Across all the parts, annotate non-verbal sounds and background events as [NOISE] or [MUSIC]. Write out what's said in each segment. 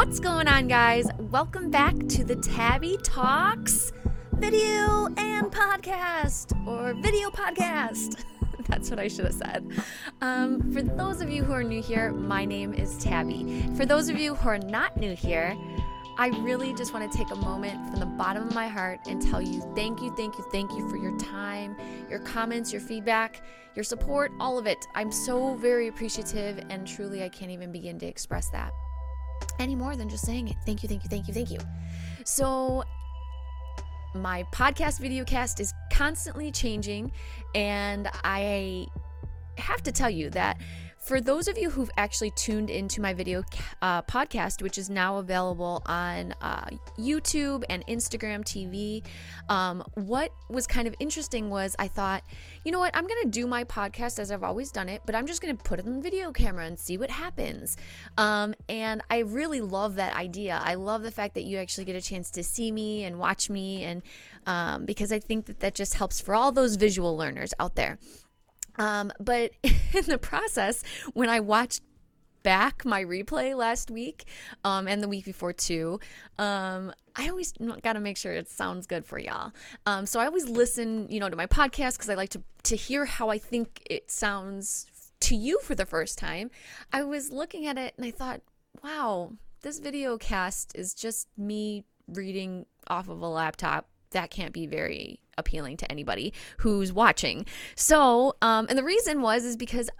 What's going on, guys? Welcome back to the Tabbie Talks video and podcast or video podcast. [LAUGHS] That's what I should have said. Um, for those of you who are new here, my name is Tabbie. For those of you who are not new here, I really just want to take a moment from the bottom of my heart and tell you thank you, thank you, thank you for your time, your comments, your feedback, your support, all of it. I'm so very appreciative, and truly, I can't even begin to express that any more than just saying it. Thank you, thank you, thank you, thank you. So, my podcast video cast is constantly changing, and I have to tell you that for those of you who've actually tuned into my video uh, podcast, which is now available on uh, YouTube and Instagram TV, um, what was kind of interesting was I thought, you know what, I'm going to do my podcast as I've always done it, but I'm just going to put it in video camera and see what happens. Um, and I really love that idea. I love the fact that you actually get a chance to see me and watch me, and um, because I think that that just helps for all those visual learners out there. Um, but [LAUGHS] in the process, when I watched back my replay last week um, and the week before too, um, I always got to make sure it sounds good for y'all. Um, so I always listen, you know, to my podcast because I like to to hear how I think it sounds to you for the first time. I was looking at it and I thought, wow, this video cast is just me reading off of a laptop. That can't be very appealing to anybody who's watching. So, um, and the reason was is because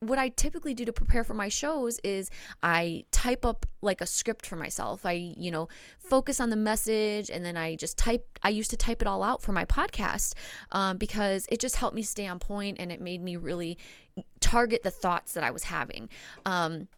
what I typically do to prepare for my shows is I type up like a script for myself. I, you know, focus on the message and then I just type, I used to type it all out for my podcast um, because it just helped me stay on point and it made me really target the thoughts that I was having. Um,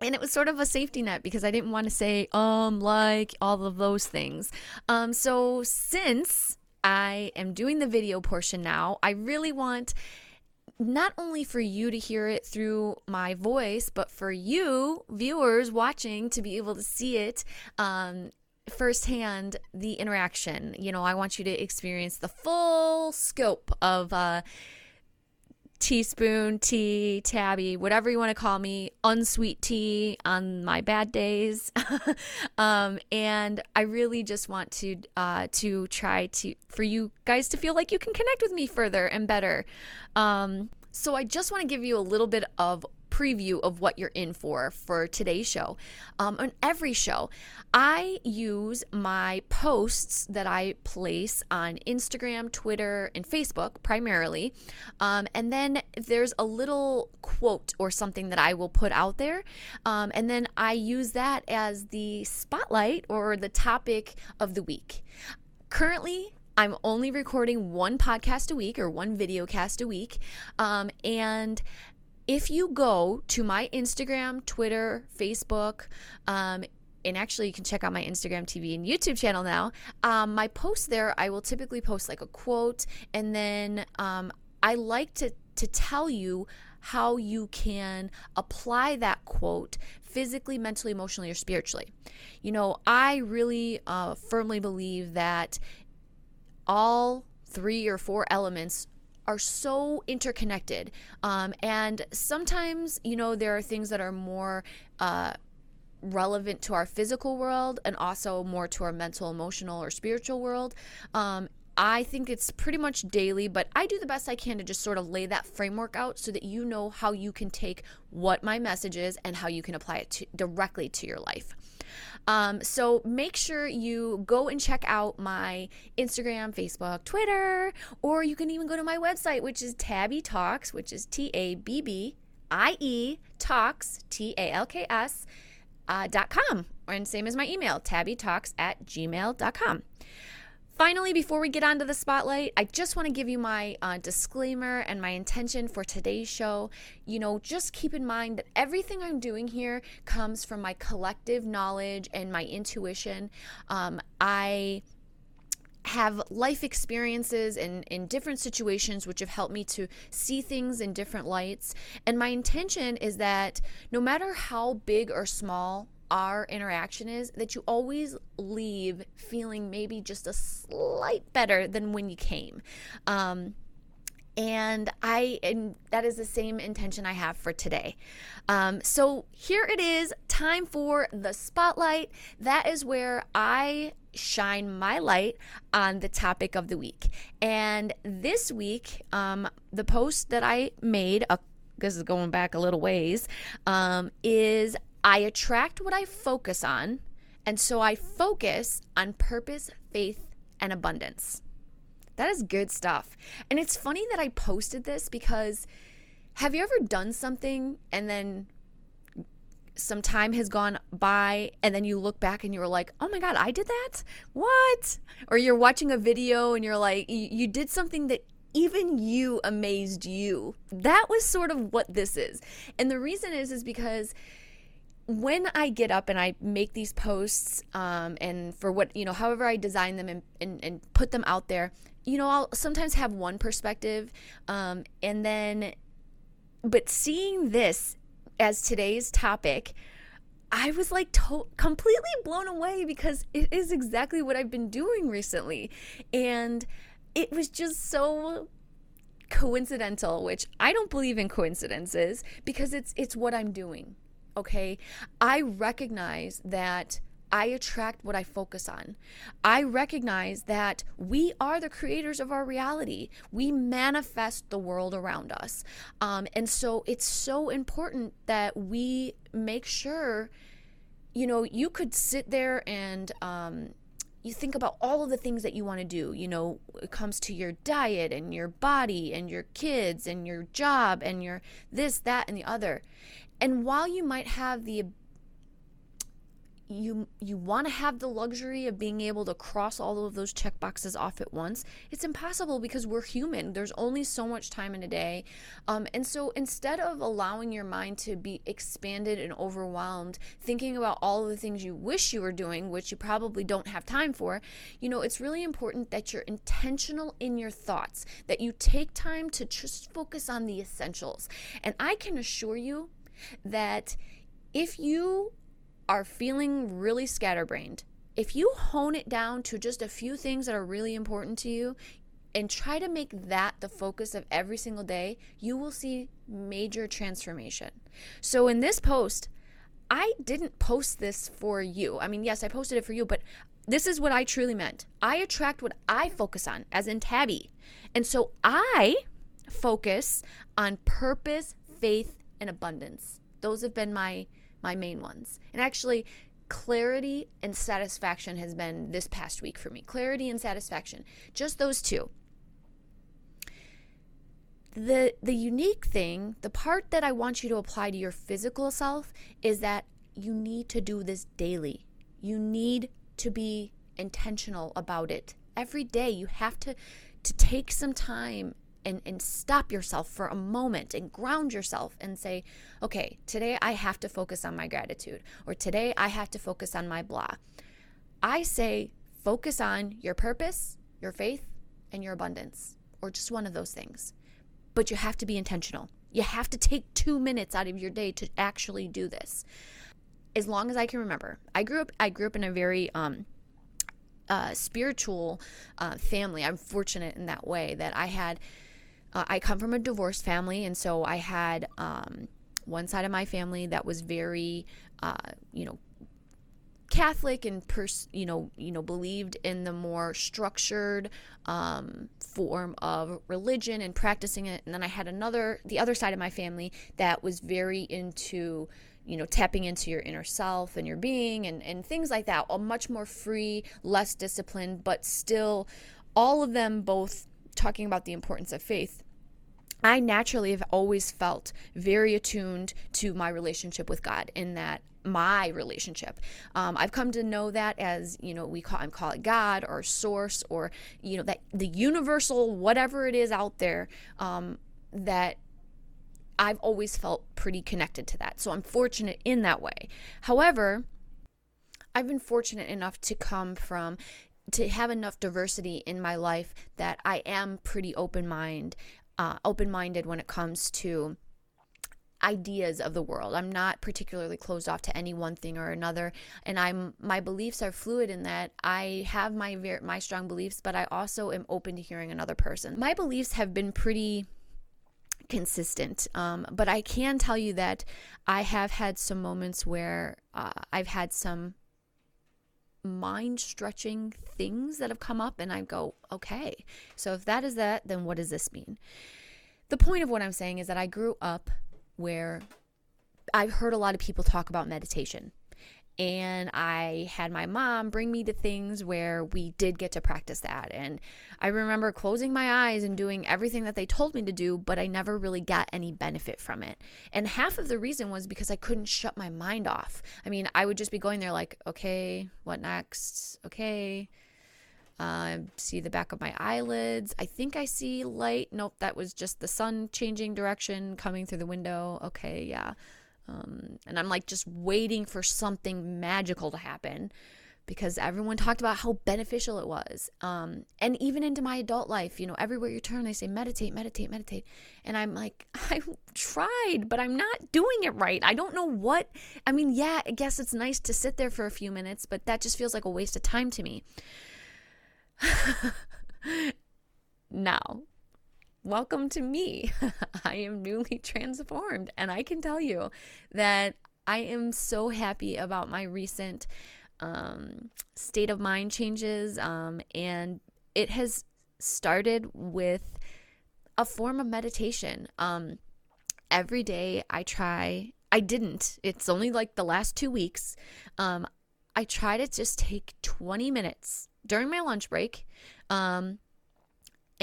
and it was sort of a safety net because I didn't want to say, um, like all of those things. Um, so since I am doing the video portion now. I really want not only for you to hear it through my voice, but for you, viewers watching, to be able to see it um, firsthand the interaction. You know, I want you to experience the full scope of. Uh, teaspoon tea, tabbie, whatever you want to call me, unsweet tea on my bad days. [LAUGHS] um, and I really just want to uh, to try to for you guys to feel like you can connect with me further and better. Um, so I just want to give you a little bit of preview of what you're in for for today's show. Um, on every show, I use my posts that I place on Instagram, Twitter, and Facebook primarily. Um, and then there's a little quote or something that I will put out there. Um, and then I use that as the spotlight or the topic of the week. Currently, I'm only recording one podcast a week or one video cast a week. Um, and if you go to my Instagram, Twitter, Facebook, um, and actually you can check out my Instagram TV and YouTube channel now. Um, my posts there, I will typically post like a quote, and then um, I like to to tell you how you can apply that quote physically, mentally, emotionally, or spiritually. You know, I really uh, firmly believe that all three or four elements are so interconnected. Um, and sometimes, you know, there are things that are more uh, relevant to our physical world and also more to our mental, emotional, or spiritual world. Um, I think it's pretty much daily, but I do the best I can to just sort of lay that framework out so that you know how you can take what my message is and how you can apply it to, directly to your life. Um, so make sure you go and check out my Instagram, Facebook, Twitter, or you can even go to my website, which is Tabbie Talks, which is T A B B I E Talks, T A L K S. Uh, dot com and same as my email tabbietalks at gmail.com Finally, before we get on to the spotlight, I just want to give you my uh, disclaimer and my intention for today's show. You know, just keep in mind that everything I'm doing here comes from my collective knowledge and my intuition. Um, I have life experiences in, in different situations which have helped me to see things in different lights. And my intention is that no matter how big or small our interaction is that you always leave feeling maybe just a slight better than when you came. Um, and I and that is the same intention I have for today. Um, so here it is, time for the spotlight. That is where I shine my light on the topic of the week. And this week, um, the post that I made, uh, this is going back a little ways, um, is I attract what I focus on. And so I focus on purpose, faith, and abundance. That is good stuff. And it's funny that I posted this because have you ever done something and then some time has gone by and then you look back and you're like, oh my God, I did that? What? Or you're watching a video and you're like, you did something that even you amazed you. That was sort of what this is. And the reason is, is because when I get up and I make these posts, um, and for what, you know, however I design them and, and, and put them out there, you know, I'll sometimes have one perspective. Um, and then, but seeing this as today's topic, I was like to- completely blown away because it is exactly what I've been doing recently. And it was just so coincidental, which I don't believe in coincidences because it's it's what I'm doing. Okay? I recognize that I attract what I focus on. I recognize that we are the creators of our reality. We manifest the world around us. Um, and so it's so important that we make sure, you know, you could sit there and, um, you think about all of the things that you want to do. You know, it comes to your diet and your body and your kids and your job and your this, that, and the other. And while you might have the you you want to have the luxury of being able to cross all of those check boxes off at once it's impossible because we're human. There's only so much time in a day. Um, and so instead of allowing your mind to be expanded and overwhelmed thinking about all the things you wish you were doing which you probably don't have time for you know it's really important that you're intentional in your thoughts that you take time to just focus on the essentials. And i can assure you that if you are feeling really scatterbrained, if you hone it down to just a few things that are really important to you and try to make that the focus of every single day, you will see major transformation. So, in this post, I didn't post this for you. I mean, yes, I posted it for you, but this is what I truly meant. I attract what I focus on, as in Tabbie. And so I focus on purpose, faith, and abundance. Those have been my my main ones. And actually, clarity and satisfaction has been this past week for me. Clarity and satisfaction, just those two. The the unique thing, the part that I want you to apply to your physical self is that you need to do this daily. You need to be intentional about it. Every day you have to to take some time and, and stop yourself for a moment and ground yourself and say, okay, today I have to focus on my gratitude, or today I have to focus on my blah. I say, focus on your purpose, your faith, and your abundance, or just one of those things. But you have to be intentional. You have to take two minutes out of your day to actually do this. As long as I can remember, I grew up. I grew up in a very um, uh, spiritual uh, family. I'm fortunate in that way that I had uh, I come from a divorced family, and so I had um, one side of my family that was very, uh, you know, Catholic and pers- you know you know believed in the more structured um, form of religion and practicing it, and then I had another the other side of my family that was very into you know tapping into your inner self and your being and and things like that. A much more free, less disciplined, but still all of them both talking about the importance of faith I naturally have always felt very attuned to my relationship with God in that my relationship. Um, I've come to know that as you know we call I call it God or source or you know that the universal whatever it is out there um, that I've always felt pretty connected to that. So I'm fortunate in that way. However, I've been fortunate enough to come from to have enough diversity in my life that I am pretty open mind uh, open minded when it comes to ideas of the world. I'm not particularly closed off to any one thing or another, and I'm my beliefs are fluid in that I have my ver- my strong beliefs, but I also am open to hearing another person. My beliefs have been pretty consistent. Um, but I can tell you that I have had some moments where uh, I've had some mind stretching things that have come up, and I go, okay, so if that is that, then what does this mean? The point of what I'm saying is that I grew up where I've heard a lot of people talk about meditation and I had my mom bring me to things where we did get to practice that. And I remember closing my eyes and doing everything that they told me to do, but I never really got any benefit from it. And half of the reason was because I couldn't shut my mind off. I mean, I would just be going there like, okay, what next? Okay. Uh, see the back of my eyelids. I think I see light. Nope, that was just the sun changing direction coming through the window. Okay, yeah. Um, and I'm like just waiting for something magical to happen because everyone talked about how beneficial it was. Um, and even into my adult life, you know, everywhere you turn, they say meditate, meditate, meditate. And I'm like, [LAUGHS] I tried, but I'm not doing it right. I don't know what. I mean, yeah, I guess it's nice to sit there for a few minutes, but that just feels like a waste of time to me. [LAUGHS] now, welcome to me. [LAUGHS] I am newly transformed. And I can tell you that I am so happy about my recent um, state of mind changes. Um, and it has started with a form of meditation. Um, every day I try, I didn't, it's only like the last two weeks. Um, I try to just take 20 minutes during my lunch break. Um,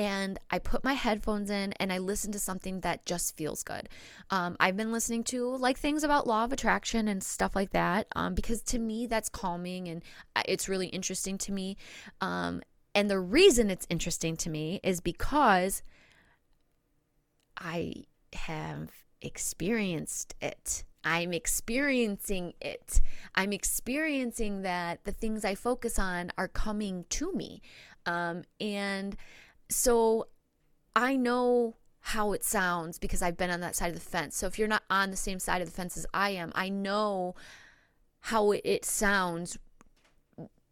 and I put my headphones in and I listen to something that just feels good. Um, I've been listening to like things about law of attraction and stuff like that um, because to me that's calming and uh, it's really interesting to me. Um, and the reason it's interesting to me is because I have experienced it. I'm experiencing it. I'm experiencing that the things I focus on are coming to me. Um, and so I know how it sounds because I've been on that side of the fence. So if you're not on the same side of the fence as I am, I know how it sounds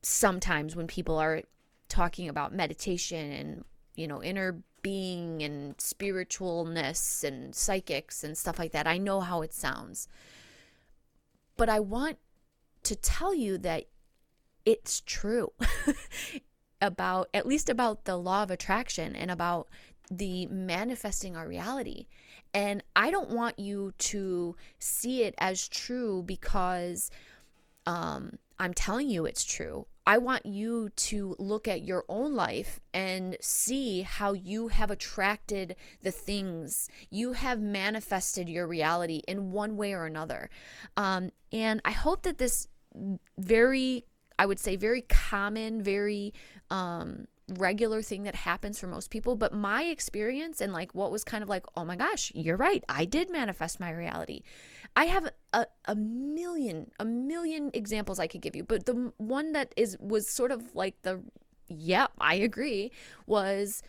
sometimes when people are talking about meditation and, you know, inner being and spiritualness and psychics and stuff like that. I know how it sounds. But I want to tell you that it's true. [LAUGHS] about at least about the law of attraction and about the manifesting our reality. And I don't want you to see it as true because um, I'm telling you it's true. I want you to look at your own life and see how you have attracted the things. You have manifested your reality in one way or another. Um, and I hope that this very I would say very common, very um, regular thing that happens for most people. But my experience and like what was kind of like, oh my gosh, you're right. I did manifest my reality. I have a, a million, a million examples I could give you. But the one that is was sort of like the, yep, I agree, was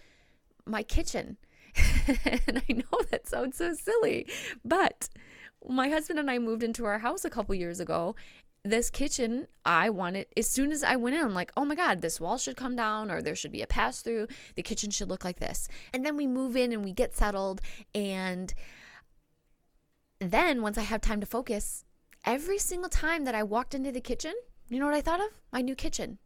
my kitchen. [LAUGHS] and I know that sounds so silly, but my husband and I moved into our house a couple years ago this kitchen, I wanted, as soon as I went in, I'm like, oh my God, this wall should come down or there should be a pass through. The kitchen should look like this. And then we move in and we get settled. And then once I have time to focus, every single time that I walked into the kitchen, you know what I thought of? My new kitchen.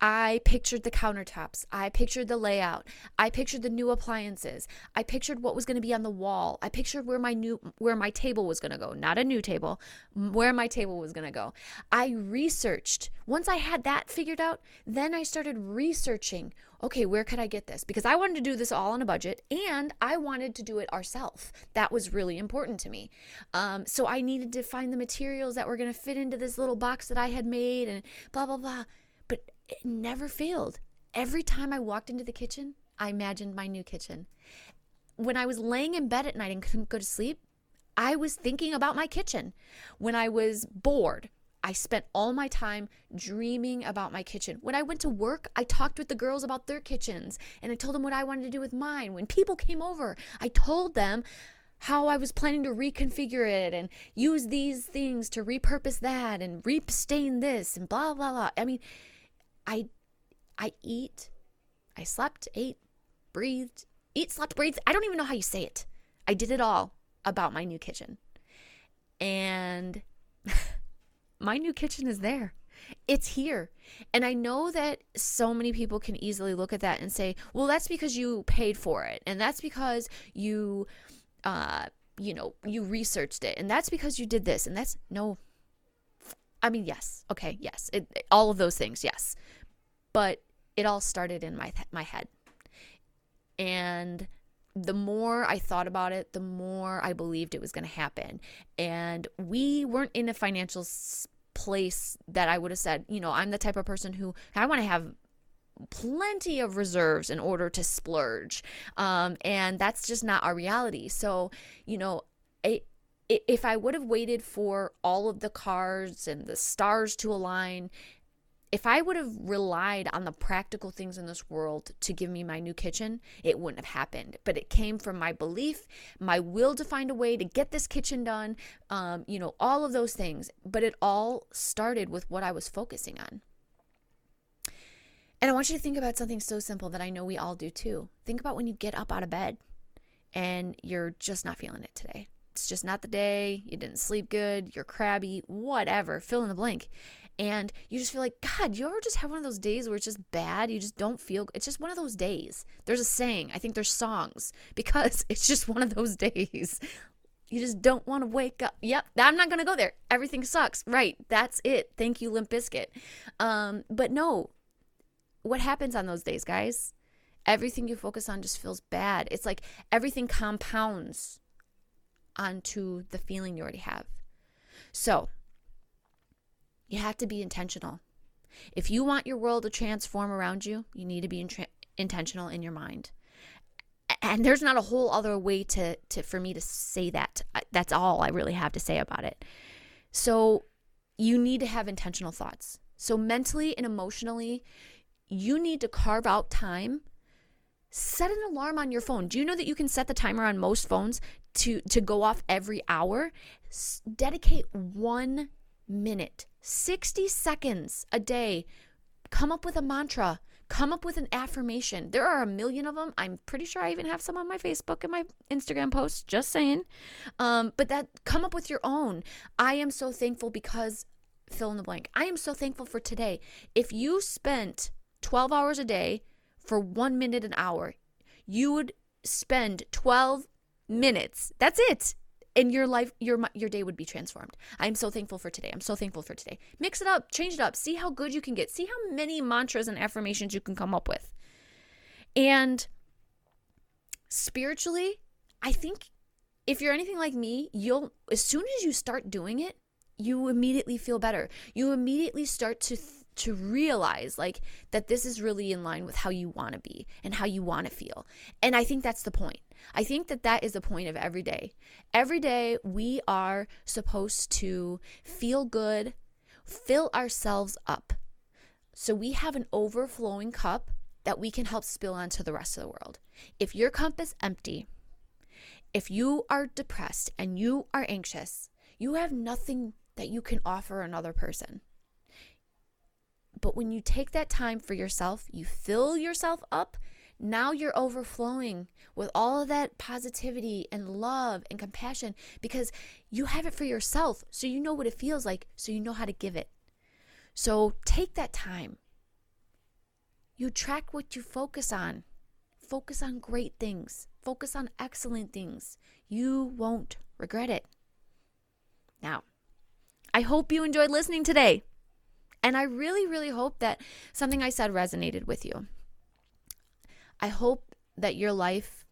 I pictured the countertops. I pictured the layout. I pictured the new appliances. I pictured what was going to be on the wall. I pictured where my new where my table was going to go, not a new table, where my table was going to go. I researched. Once I had that figured out, then I started researching, okay, where could I get this? Because I wanted to do this all on a budget and I wanted to do it ourselves. That was really important to me. Um, so I needed to find the materials that were going to fit into this little box that I had made and blah blah blah. It never failed. Every time I walked into the kitchen, I imagined my new kitchen. When I was laying in bed at night and couldn't go to sleep, I was thinking about my kitchen. When I was bored, I spent all my time dreaming about my kitchen. When I went to work, I talked with the girls about their kitchens and I told them what I wanted to do with mine. When people came over, I told them how I was planning to reconfigure it and use these things to repurpose that and restain this and blah blah blah. I mean, I I eat, I slept, ate, breathed, eat, slept, breathed. I don't even know how you say it. I did it all about my new kitchen. And [LAUGHS] my new kitchen is there. It's here. And I know that so many people can easily look at that and say, well, that's because you paid for it. And that's because you, uh, you know, you researched it. And that's because you did this. And that's no. I mean, yes. Okay. Yes. It, all of those things. Yes. But it all started in my, my head. And the more I thought about it, the more I believed it was going to happen. And we weren't in a financial place that I would have said, you know, I'm the type of person who I want to have plenty of reserves in order to splurge. Um, and that's just not our reality. So, you know, it, if I would have waited for all of the cards and the stars to align if I would have relied on the practical things in this world to give me my new kitchen, it wouldn't have happened. But it came from my belief, my will to find a way to get this kitchen done, um, you know, all of those things. But it all started with what I was focusing on. And I want you to think about something so simple that I know we all do too. Think about when you get up out of bed and you're just not feeling it today. It's just not the day. You didn't sleep good. You're crabby, whatever. Fill in the blank and you just feel like god you ever just have one of those days where it's just bad you just don't feel it's just one of those days there's a saying i think there's songs [LAUGHS] because it's just one of those days you just don't want to wake up yep i'm not going to go there everything sucks right that's it thank you Limp Bizkit. um, but no what happens on those days guys everything you focus on just feels bad it's like everything compounds onto the feeling you already have so you have to be intentional. If you want your world to transform around you, you need to be in intentional in your mind. And there's not a whole other way to, to for me to say that. That's all I really have to say about it. So you need to have intentional thoughts. So mentally and emotionally, you need to carve out time. Set an alarm on your phone. Do you know that you can set the timer on most phones to to go off every hour? S- dedicate 1 minute 60 seconds a day. Come up with a mantra. Come up with an affirmation. There are a million of them. I'm pretty sure I even have some on my Facebook and my Instagram posts, just saying. Um, but that come up with your own. I am so thankful because fill in the blank. I am so thankful for today. If you spent 12 hours a day for one minute an hour, you would spend 12 minutes. That's it and your life your your day would be transformed. I'm so thankful for today. I'm so thankful for today. Mix it up, change it up. See how good you can get. See how many mantras and affirmations you can come up with. And spiritually, I think if you're anything like me, you'll as soon as you start doing it, you immediately feel better. You immediately start to to realize like that this is really in line with how you want to be and how you want to feel. And I think that's the point. I think that that is the point of every day. Every day we are supposed to feel good, fill ourselves up. So we have an overflowing cup that we can help spill onto the rest of the world. If your cup is empty, if you are depressed and you are anxious, you have nothing that you can offer another person. But when you take that time for yourself, you fill yourself up, now you're overflowing with all of that positivity and love and compassion because you have it for yourself. So you know what it feels like, so you know how to give it. So take that time. You track what you focus on. Focus on great things, focus on excellent things. You won't regret it. Now, I hope you enjoyed listening today. And I really, really hope that something I said resonated with you. I hope that your life,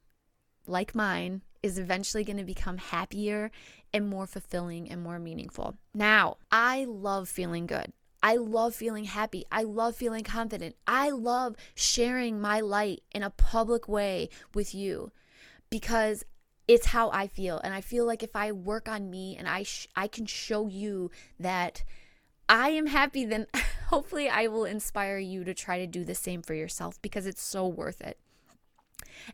like mine, is eventually going to become happier and more fulfilling and more meaningful. Now, I love feeling good. I love feeling happy. I love feeling confident. I love sharing my light in a public way with you because it's how I feel. And I feel like if I work on me and I sh- I can show you that I am happy, then [LAUGHS] hopefully I will inspire you to try to do the same for yourself because it's so worth it.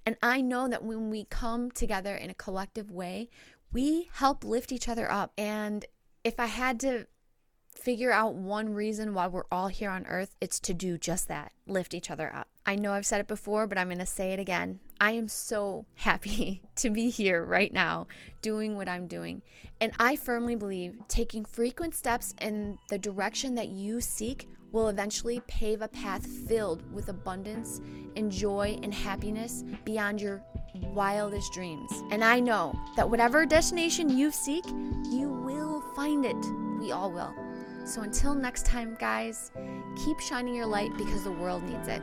And I know that when we come together in a collective way, we help lift each other up. And if I had to figure out one reason why we're all here on earth, it's to do just that lift each other up. I know I've said it before, but I'm going to say it again. I am so [LAUGHS] happy to be here right now doing what I'm doing. And I firmly believe taking frequent steps in the direction that you seek will eventually pave a path filled with abundance and joy and happiness beyond your wildest dreams. And I know that whatever destination you seek, you will find it. We all will. So until next time, guys, keep shining your light because the world needs it.